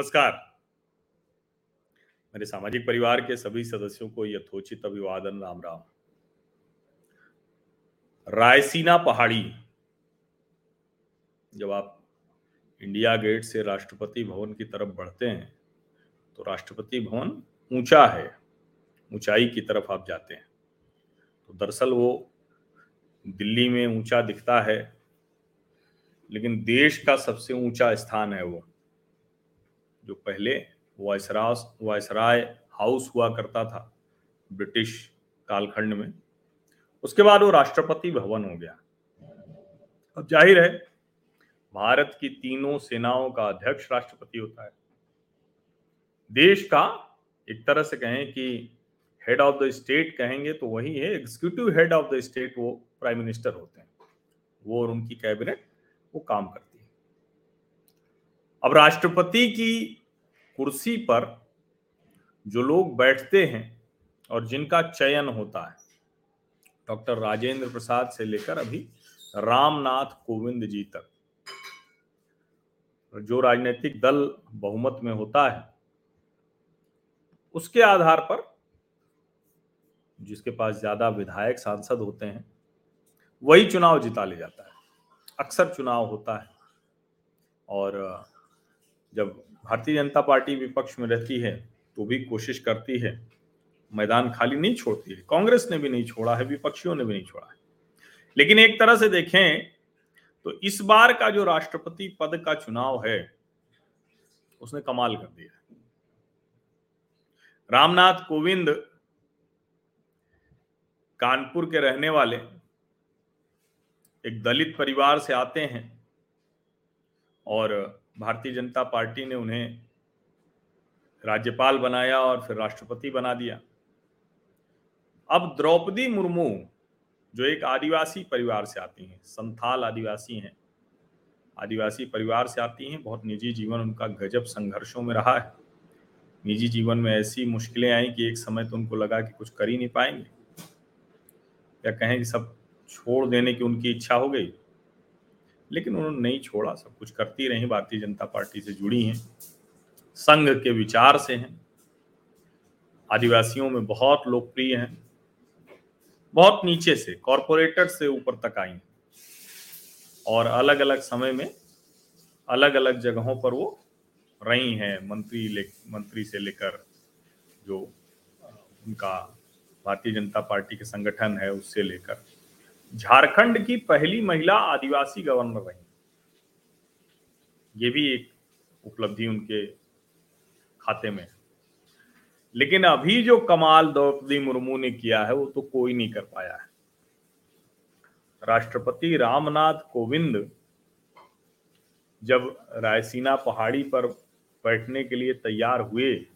नमस्कार। मेरे सामाजिक परिवार के सभी सदस्यों को यथोचित अभिवादन राम राम रायसीना पहाड़ी, जब आप इंडिया गेट से राष्ट्रपति भवन की तरफ़ बढ़ते हैं तो राष्ट्रपति भवन ऊँचा है, ऊंचाई की तरफ़ आप जाते हैं। तो दरअसल वो दिल्ली में ऊँचा दिखता है, लेकिन देश का सबसे ऊँचा स्थान है वो। जो पहले वायसरास, वायसराय हाउस हुआ करता था ब्रिटिश कालखंड में, उसके बाद वो राष्ट्रपति भवन हो गया। अब ज़ाहिर है, भारत की तीनों सेनाओं का अध्यक्ष राष्ट्रपति होता है। देश का एक तरह से कहें कि हेड ऑफ़ द स्टेट कहेंगे तो वही है executive head of the state वो प्राइम मिनिस्टर होते हैं। वो और उनकी कैबिनेट वो काम करती है। अब राष्ट्रपति की कुर्सी पर जो लोग बैठते हैं और जिनका चयन होता है, डॉक्टर राजेंद्र प्रसाद से लेकर अभी रामनाथ कोविंद जी तक, जो राजनीतिक दल बहुमत में होता है, उसके आधार पर जिसके पास ज़्यादा विधायक सांसद होते हैं, वही चुनाव जिता ले जाता है। अक्सर चुनाव होता है और जब भारतीय जनता पार्टी विपक्ष में रहती है तो भी कोशिश करती है। मैदान खाली नहीं छोड़ती है। कांग्रेस ने भी नहीं छोड़ा है, विपक्षियों ने भी नहीं छोड़ा है। लेकिन एक तरह से देखें तो इस बार का जो राष्ट्रपति पद का चुनाव है, उसने कमाल कर दिया रामनाथ कोविंद कानपुर के रहने वाले, एक दलित परिवार से आते हैं और भारतीय जनता पार्टी ने उन्हें राज्यपाल बनाया और फिर राष्ट्रपति बना दिया। अब द्रौपदी मुर्मू, जो एक आदिवासी परिवार से आती हैं, संथाल आदिवासी हैं। आदिवासी परिवार से आती हैं, बहुत निजी जीवन, उनका गजब संघर्षों में रहा है। निजी जीवन में ऐसी मुश्किलें आई कि एक समय तो उनको लगा कि कुछ कर ही नहीं पाएँगे। या कहें कि सब छोड़ देने की उनकी इच्छा हो गई। लेकिन उन्होंने नहीं छोड़ा, सब कुछ करती रही, भारतीय जनता पार्टी से जुड़ी हैं, संघ के विचार से हैं, आदिवासियों में बहुत लोकप्रिय हैं, बहुत नीचे से कॉरपोरेटर से ऊपर तक आई और अलग अलग समय में अलग अलग जगहों पर वो रही हैं, मंत्री ले, मंत्री से लेकर जो उनका भारतीय जनता पार्टी के संगठन है, उससे लेकर। झारखंड की पहली महिला आदिवासी गवर्नर रही। ये भी एक उपलब्धि उनके खाते में लेकिन अभी जो कमाल द्रौपदी मुर्मू ने किया है, वो तो कोई नहीं कर पाया है। राष्ट्रपति रामनाथ कोविंद जब रायसीना पहाड़ी पर बैठने के लिए तैयार हुए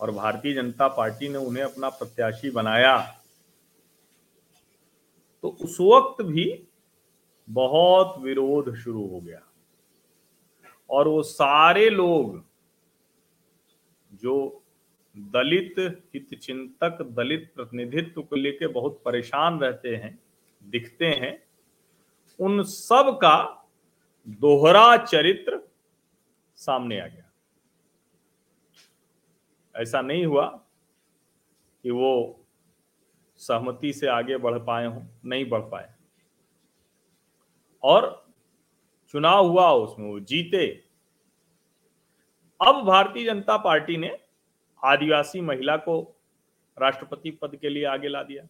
और भारतीय जनता पार्टी ने उन्हें अपना प्रत्याशी बनाया तो उस वक्त भी बहुत विरोध शुरू हो गया। और वो सारे लोग जो दलित हित चिंतक दलित प्रतिनिधित्व को लेकर बहुत परेशान रहते हैं, दिखते हैं, उन सब का दोहरा चरित्र सामने आ गया। ऐसा नहीं हुआ कि वो सहमति से आगे बढ़ पाए हों, नहीं बढ़ पाए। और चुनाव हुआ उसमें वो जीते। अब भारतीय जनता पार्टी ने आदिवासी महिला को राष्ट्रपति पद के लिए आगे ला दिया।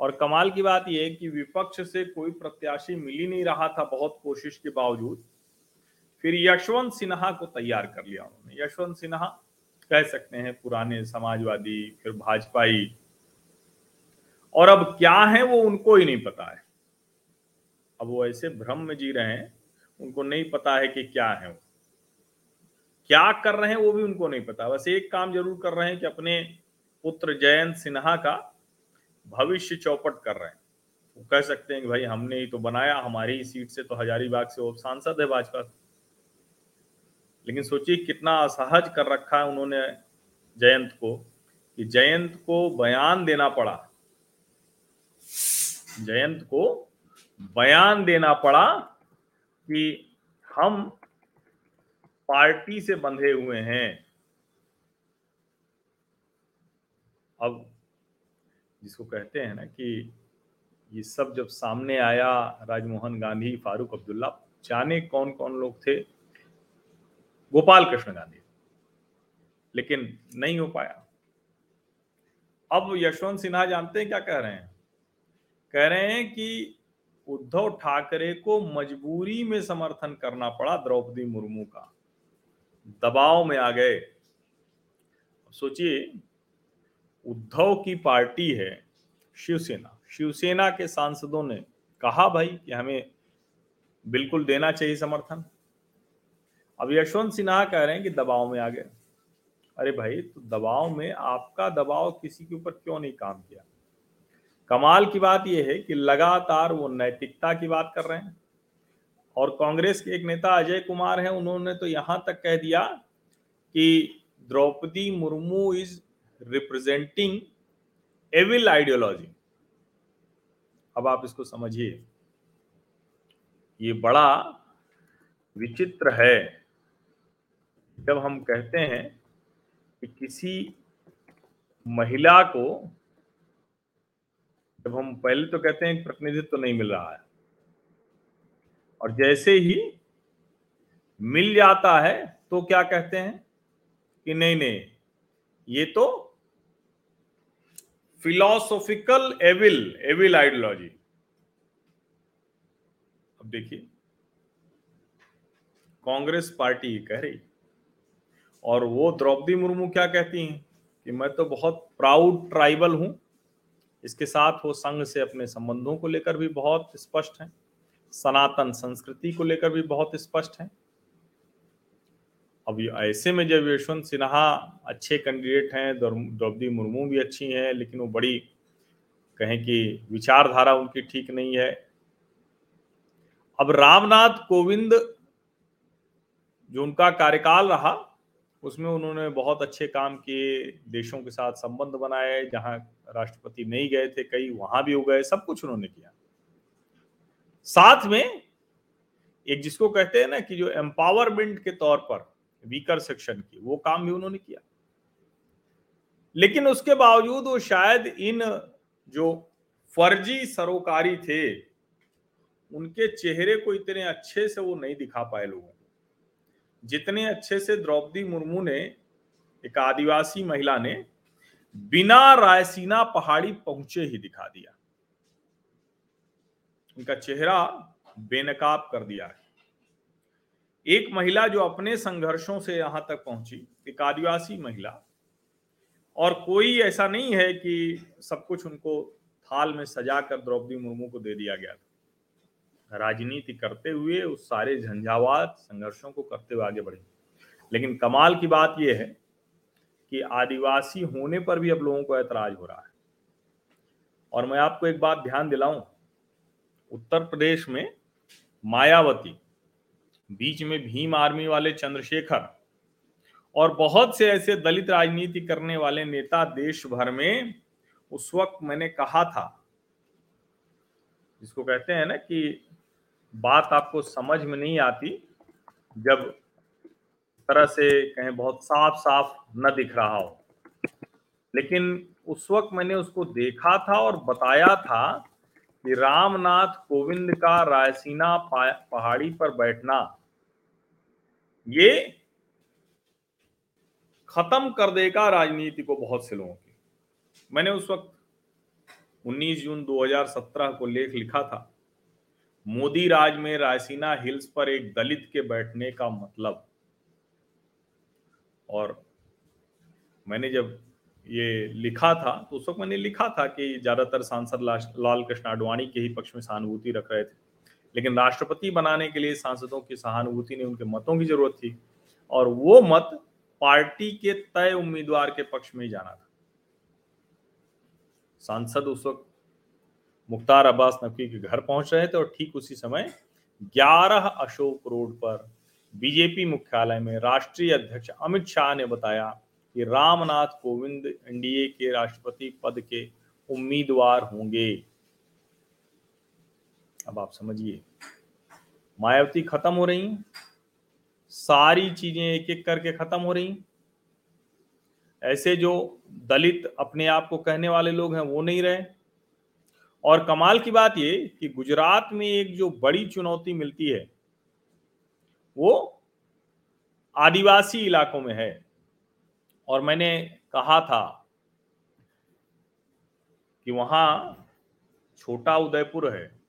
और कमाल की बात यह कि विपक्ष से कोई प्रत्याशी मिल ही नहीं रहा था बहुत कोशिश के बावजूद। फिर यशवंत सिन्हा को तैयार कर लिया उन्होंने। यशवंत सिन्हा कह सकते हैं पुराने समाजवादी, फिर भाजपाई और अब क्या है वो उनको ही नहीं पता है। अब वो ऐसे भ्रम में जी रहे हैं, उनको नहीं पता है कि क्या है वो। क्या कर रहे हैं वो भी उनको नहीं पता। बस एक काम ज़रूर कर रहे हैं कि अपने पुत्र जयंत सिन्हा का भविष्य चौपट कर रहे हैं। वो कह सकते हैं कि भाई, हमने ही तो बनाया, हमारी ही सीट से तो हजारीबाग से वो सांसद है भाजपा। लेकिन सोचिए कितना असहज कर रखा है उन्होंने जयंत को कि जयंत को बयान देना पड़ा। जयंत को बयान देना पड़ा कि हम पार्टी से बंधे हुए हैं। अब जिसको कहते हैं ना कि ये सब जब सामने आया राजमोहन गांधी, फारूक अब्दुल्ला, जाने कौन कौन लोग थे? गोपाल कृष्ण गांधी। लेकिन नहीं हो पाया। अब यशवंत सिन्हा जानते हैं क्या कह रहे हैं? कह रहे हैं कि उद्धव ठाकरे को मजबूरी में समर्थन करना पड़ा द्रौपदी मुर्मू का। दबाव में आ गए। सोचिए, उद्धव की पार्टी है शिवसेना। शिवसेना के सांसदों ने कहा भाई कि हमें बिल्कुल देना चाहिए समर्थन। अब यशवंत सिन्हा कह रहे हैं कि दबाव में आ गए। अरे भाई तो दबाव में आपका दबाव किसी के ऊपर क्यों नहीं काम किया? कमाल की बात यह है कि लगातार वो नैतिकता की बात कर रहे हैं। और कांग्रेस के एक नेता अजय कुमार हैं, उन्होंने तो यहाँ तक कह दिया कि Draupadi Murmu is representing evil ideology अब आप इसको समझिए। ये बड़ा विचित्र है। जब हम कहते हैं कि किसी महिला को जब हम पहले तो कहते हैं प्रतिनिधित्व तो नहीं मिल रहा है। और जैसे ही मिल जाता है तो क्या कहते हैं कि नहीं नहीं, ये तो फिलोसॉफिकल एविल एविल आइडियोलॉजी अब देखिए, कांग्रेस पार्टी कह रही और वो द्रौपदी मुर्मू क्या कहती हैं कि मैं तो बहुत प्राउड ट्राइबल हूँ इसके साथ वो संघ से अपने संबंधों को लेकर भी बहुत स्पष्ट हैं। सनातन संस्कृति को लेकर भी बहुत स्पष्ट हैं। अब ऐसे में जब यशवंत सिन्हा अच्छे कैंडिडेट हैं द्रौपदी मुर्मू भी अच्छी हैं, लेकिन वो बड़ी कहें कि विचारधारा उनकी ठीक नहीं है। अब रामनाथ कोविंद, जो उनका कार्यकाल रहा उसमें उन्होंने बहुत अच्छे काम किए, देशों के साथ संबंध बनाए, जहाँ राष्ट्रपति नहीं गए थे, कई वहाँ भी हो गए, सब कुछ उन्होंने किया। साथ में एक जिसको कहते हैं ना कि जो एम्पावरमेंट के तौर पर वीकर सेक्शन की, वो काम भी उन्होंने किया। लेकिन उसके बावजूद वो शायद इन जो फर्जी सरोकारी थे, उनके चेहरे को इतने अच्छे से वो नहीं दिखा पाए लोगों जितने अच्छे से द्रौपदी मुर्मू ने, एक आदिवासी महिला ने, बिना रायसीना पहाड़ी पहुँचे ही दिखा दिया। उनका चेहरा बेनकाब कर दिया है। एक महिला जो अपने संघर्षों से यहाँ तक पहुँची, एक आदिवासी महिला, और कोई ऐसा नहीं है कि सब कुछ उनको थाल में सजाकर द्रौपदी मुर्मू को दे दिया गया था। राजनीति करते हुए उस सारे झंझावात, संघर्षों को करते हुए आगे बढ़े। लेकिन कमाल की बात यह है कि आदिवासी होने पर भी अब लोगों को ऐतराज हो रहा है। और मैं आपको एक बात ध्यान दिलाऊं, उत्तर प्रदेश में मायावती, बीच में भीम आर्मी वाले चंद्रशेखर और बहुत से ऐसे दलित राजनीति करने वाले नेता देश भर में उस वक्त मैंने कहा था, जिसको कहते हैं ना कि बात आपको समझ में नहीं आती, जब तरह से कहें बहुत साफ़ साफ़ न दिख रहा हो। लेकिन उस वक्त मैंने उसको देखा था और बताया था कि रामनाथ कोविंद का रायसीना पहाड़ी पर बैठना, ये खत्म कर देगा राजनीति को बहुत से लोगों की। मैंने उस वक्त 19 जून 2017 को लेख लिखा था। मोदी राज में रायसीना हिल्स पर एक दलित के बैठने का मतलब। और मैंने जब ये लिखा था तो उस वक्त मैंने लिखा था कि ज़्यादातर सांसद लाल कृष्ण आडवाणी के ही पक्ष में सहानुभूति रख रहे थे। लेकिन राष्ट्रपति बनाने के लिए सांसदों की सहानुभूति ने उनके मतों की ज़रूरत थी। और वो मत पार्टी के तय उम्मीदवार के पक्ष में ही जाना था। सांसद उस वक्त मुख्तार अब्बास नकवी के घर पहुँच रहे थे और ठीक उसी समय 11 अशोक रोड पर बीजेपी मुख्यालय में राष्ट्रीय अध्यक्ष अमित शाह ने बताया कि रामनाथ कोविंद एनडीए के राष्ट्रपति पद के उम्मीदवार होंगे। अब आप समझिए, मायावती खत्म हो रही, सारी चीज़ें एक एक करके खत्म हो रही। ऐसे जो दलित अपने आप को कहने वाले लोग हैं, वो नहीं रहे। और कमाल की बात ये कि गुजरात में एक जो बड़ी चुनौती मिलती है, वो आदिवासी इलाकों में है। और मैंने कहा था कि वहाँ छोटा उदयपुर है,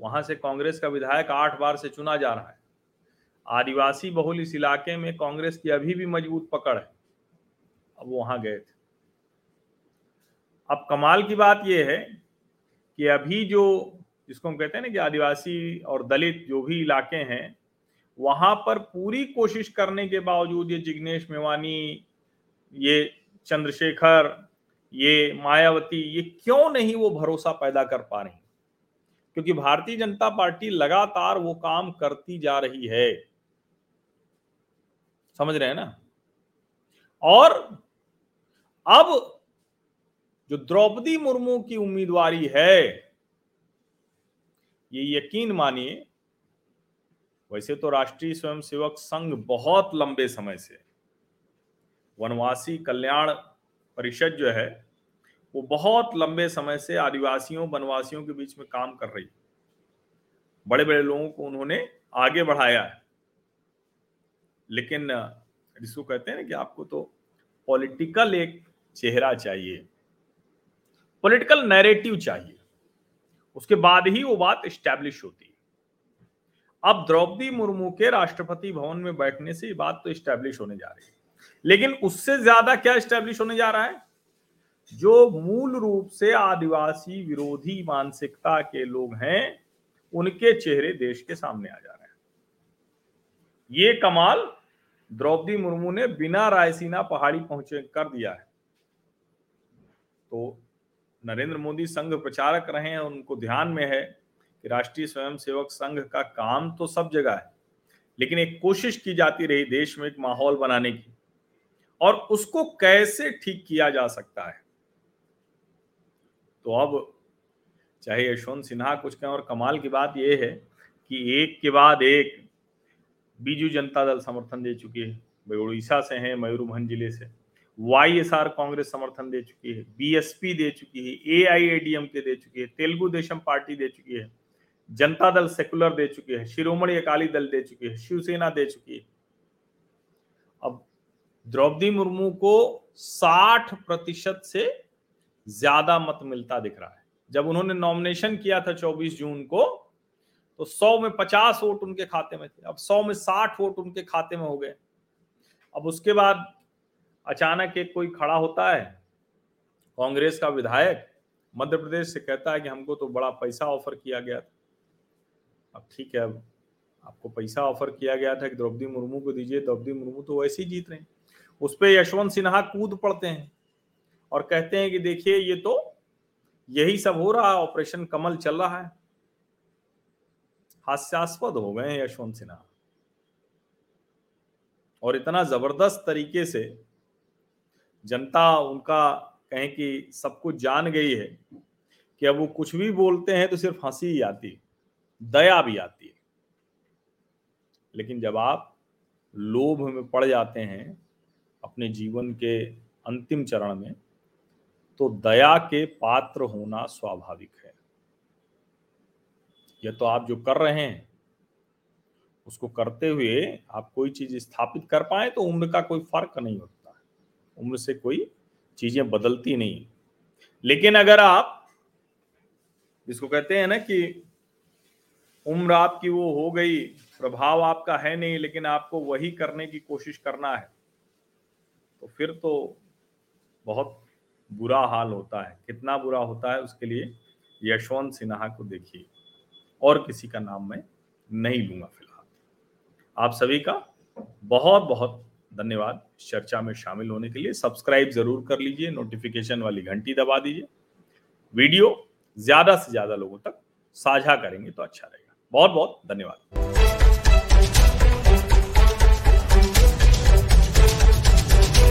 वहाँ से कांग्रेस का विधायक आठ बार से चुना जा रहा है। आदिवासी बहुल इस इलाके में कांग्रेस की अभी भी मज़बूत पकड़ है। अब वहाँ गए थे। अब कमाल की बात यह है कि अभी जो जिसको हम कहते हैं ना कि आदिवासी और दलित जो भी इलाके हैं, वहाँ पर पूरी कोशिश करने के बावजूद ये जिग्नेश मेवानी, ये चंद्रशेखर, ये मायावती, ये क्यों नहीं वो भरोसा पैदा कर पा रही? क्योंकि भारतीय जनता पार्टी लगातार वो काम करती जा रही है। समझ रहे हैं ना? और अब जो द्रौपदी मुर्मू की उम्मीदवारी है, ये यकीन मानिए, वैसे तो राष्ट्रीय स्वयंसेवक संघ बहुत लंबे समय से वनवासी कल्याण परिषद जो है, वो बहुत लंबे समय से आदिवासियों, वनवासियों के बीच में काम कर रही बड़े बड़े लोगों को उन्होंने आगे बढ़ाया है। लेकिन, जिसको कहते हैं ना कि आपको तो पॉलिटिकल एक चेहरा चाहिए। पॉलिटिकल नैरेटिव चाहिए। उसके बाद ही वो बात स्टैब्लिश होती। है अब द्रौपदी मुर्मू के राष्ट्रपति भवन में बैठने से ये बात तो स्टैब्लिश होने जा रही है। लेकिन उससे ज़्यादा क्या स्टैब्लिश होने जा रहा है? जो मूल रूप से आदिवासी विरोधी मानसिकता के लोग हैं, उनके चेहरे देश के सामने आ जा रहे हैं। ये कमाल द्रौपदी मुर्मू ने बिना रायसीना पहाड़ी पहुँचे कर दिया है। तो नरेंद्र मोदी संघ प्रचारक रहे हैं, उनको ध्यान में है कि राष्ट्रीय स्वयंसेवक संघ का काम तो सब जगह है, लेकिन एक कोशिश की जाती रही देश में एक माहौल बनाने की। और उसको कैसे ठीक किया जा सकता है? तो अब चाहे यशवंत सिन्हा कुछ कहें, और कमाल की बात यह है कि एक के बाद एक बीजू जनता दल समर्थन दे चुकी है। भाई उड़ीसा से है, मयूरभंज ज़िले से। वाई एस आर कांग्रेस समर्थन दे चुकी है, बीएसपी दे चुकी है ए आई ए डी एम के दे चुकी है, तेलुगु देशम पार्टी दे चुकी है, जनता दल सेकुलर दे चुकी है, शिरोमणि अकाली दल दे चुकी है, शिवसेना दे चुकी है। अब द्रौपदी मुर्मू को 60 प्रतिशत से ज़्यादा मत मिलता दिख रहा है। जब उन्होंने नॉमिनेशन किया था 24 जून को तो 100 में 50 वोट उनके खाते में थे, अब 100 में 60 वोट उनके खाते में हो गए। अब उसके बाद अचानक एक कोई खड़ा होता है, कांग्रेस का विधायक, मध्य प्रदेश से कहता है कि हमको तो बड़ा पैसा ऑफ़र किया गया था। अब ठीक है, अब आपको पैसा ऑफ़र किया गया था कि द्रौपदी मुर्मू को दीजिए, द्रौपदी मुर्मू तो वैसे ही जीत रहे हैं। उस पर यशवंत सिन्हा कूद पड़ते हैं और कहते हैं कि देखिए, ये तो यही सब हो रहा है, ऑपरेशन कमल चल रहा है। हास्यास्पद हो गए हैं यशवंत सिन्हा। और इतना ज़बरदस्त तरीके से जनता उनका कहें कि सब कुछ जान गई है कि अब वो कुछ भी बोलते हैं तो सिर्फ़ हँसी ही आती है, दया भी आती है। लेकिन जब आप लोभ में पड़ जाते हैं अपने जीवन के अंतिम चरण में तो दया के पात्र होना स्वाभाविक है। यह तो आप जो कर रहे हैं, उसको करते हुए आप कोई चीज़ स्थापित कर पाए तो उम्र का कोई फ़र्क नहीं होता। उम्र से कोई चीज़ें बदलती नहीं लेकिन अगर आप जिसको कहते हैं ना कि उम्र आपकी वो हो गई, प्रभाव आपका है नहीं, लेकिन आपको वही करने की कोशिश करना है तो फिर तो बहुत बुरा हाल होता है। कितना बुरा होता है उसके लिए यशवंत सिन्हा को देखिए। और किसी का नाम मैं नहीं लूँगा फ़िलहाल। आप सभी का बहुत बहुत धन्यवाद। चर्चा में शामिल होने के लिए सब्सक्राइब ज़रूर कर लीजिए, नोटिफिकेशन वाली घंटी दबा दीजिए। वीडियो ज़्यादा से ज़्यादा लोगों तक साझा करेंगे तो अच्छा रहेगा। बहुत बहुत धन्यवाद।